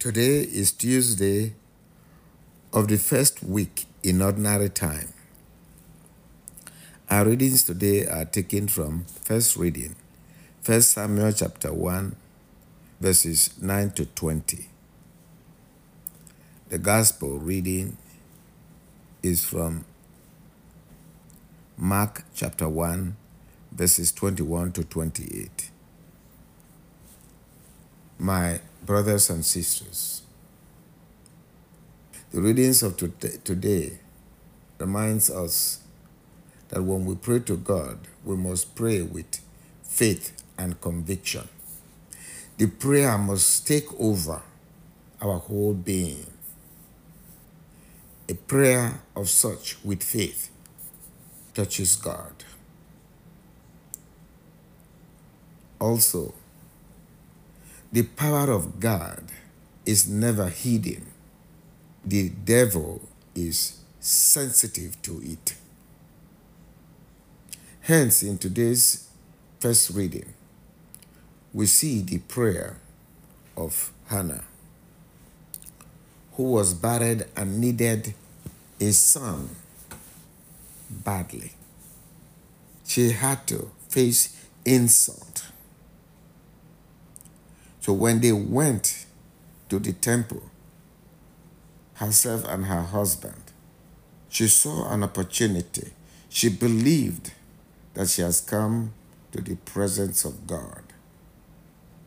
Today is Tuesday of the first week in ordinary time. Our readings today are taken from first reading, 1 Samuel chapter 1, verses 9 to 20. The gospel reading is from Mark chapter 1, verses 21 to 28. My brothers and sisters, the readings of today reminds us that when we pray to God, we must pray with faith and conviction. The prayer must take over our whole being. A prayer of such with faith touches God. Also, the power of God is never hidden. The devil is sensitive to it. Hence, in today's first reading, we see the prayer of Hannah, who was buried and needed a son badly. She had to face insult so when they went to the temple, herself and her husband, she saw an opportunity. She believed that she has come to the presence of God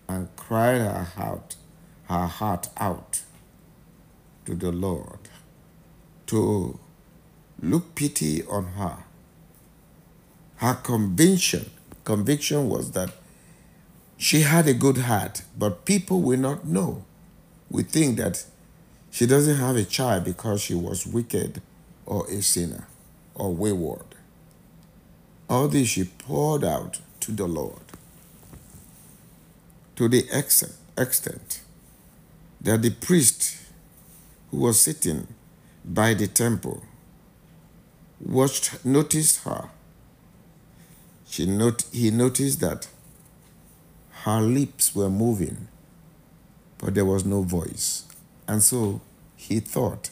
and cried her heart, her heart out to the Lord to look pity on her. Her conviction, conviction was that she had a good heart, but people will not know. We think that she doesn't have a child because she was wicked or a sinner or wayward. All this she poured out to the Lord to the extent that the priest who was sitting by the temple watched noticed her. She not, he noticed that her lips were moving, but there was no voice. And so he thought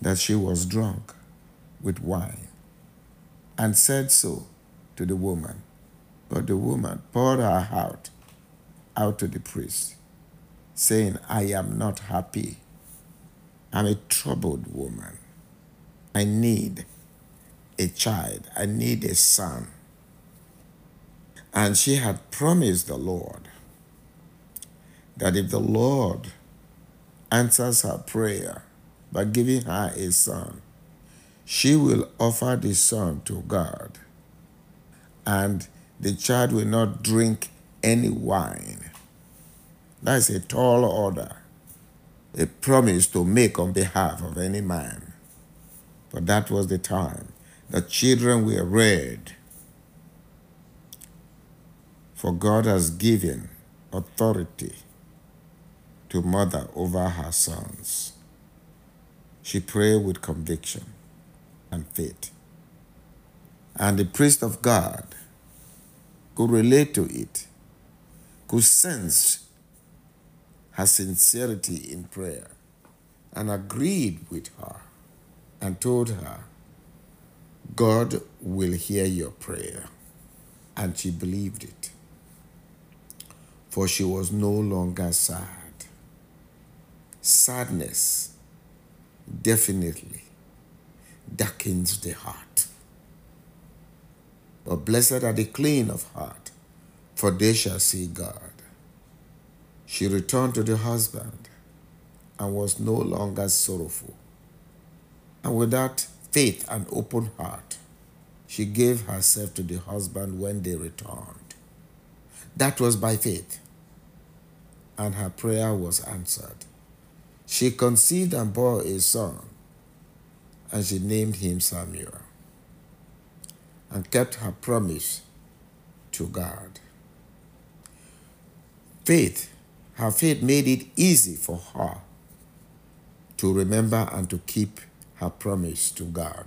that she was drunk with wine and said so to the woman. But the woman poured her heart out to the priest, saying, I am not happy. I'm a troubled woman. I need a child. I need a son. And she had promised the Lord that if the Lord answers her prayer by giving her a son, she will offer the son to God, and the child will not drink any wine. That's a tall order, a promise to make on behalf of any man. But that was the time the children were reared. For God has given authority to mother over her sons. She prayed with conviction and faith. And the priest of God could relate to it, could sense her sincerity in prayer, and agreed with her and told her, God will hear your prayer. And she believed it, for she was no longer sad sadness definitely darkens the heart. But blessed are the clean of heart, for they shall see God. She returned to the husband and was no longer sorrowful. And with that faith and open heart, she gave herself to the husband when they returned. That was by faith, and her prayer was answered. She conceived and bore a son, and she named him Samuel, and kept her promise to God. Faith, her faith made it easy for her to remember and to keep her promise to God.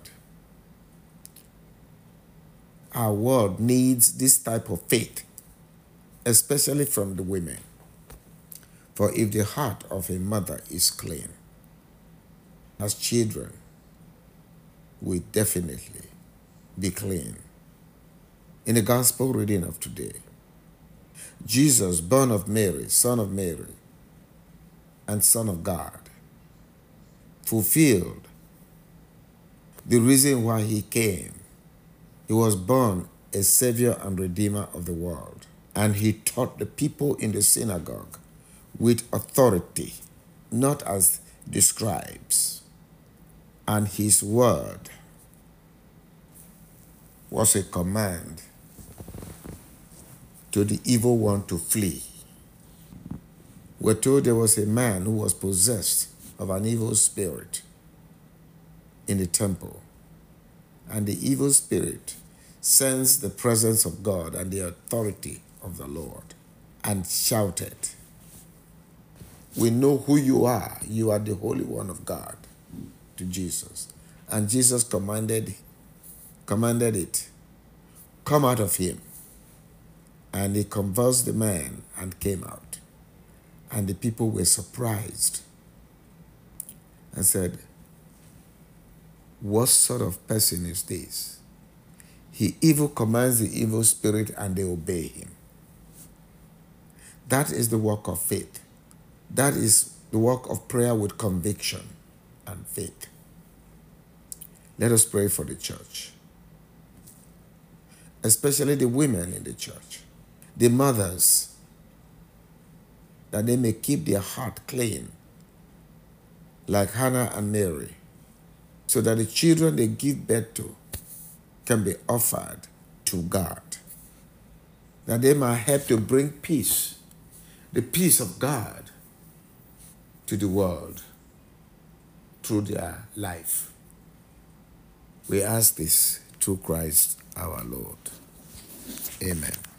Our world needs this type of faith, especially from the women. For if the heart of a mother is clean, as children will definitely be clean. In the gospel reading of today, Jesus, born of Mary, son of Mary, and son of God, fulfilled the reason why he came. He was born a savior and redeemer of the world, and he taught the people in the synagogue with authority, not as the scribes. And his word was a command to the evil one to flee. We're told there was a man who was possessed of an evil spirit in the temple. And the evil spirit sensed the presence of God and the authority of the Lord and shouted, We know who you are. You are the Holy One of God to Jesus. And Jesus commanded, commanded it, Come out of him. And he convulsed the man and came out. And the people were surprised and said, What sort of person is this? He evil commands the evil spirit and they obey him. That is the work of faith. That is the work of prayer with conviction and faith. Let us pray for the church, especially the women in the church, the mothers, that they may keep their heart clean, like Hannah and Mary, so that the children they give birth to can be offered to God, that they might help to bring peace, the peace of God, to the world through their life. We ask this through Christ our Lord. Amen.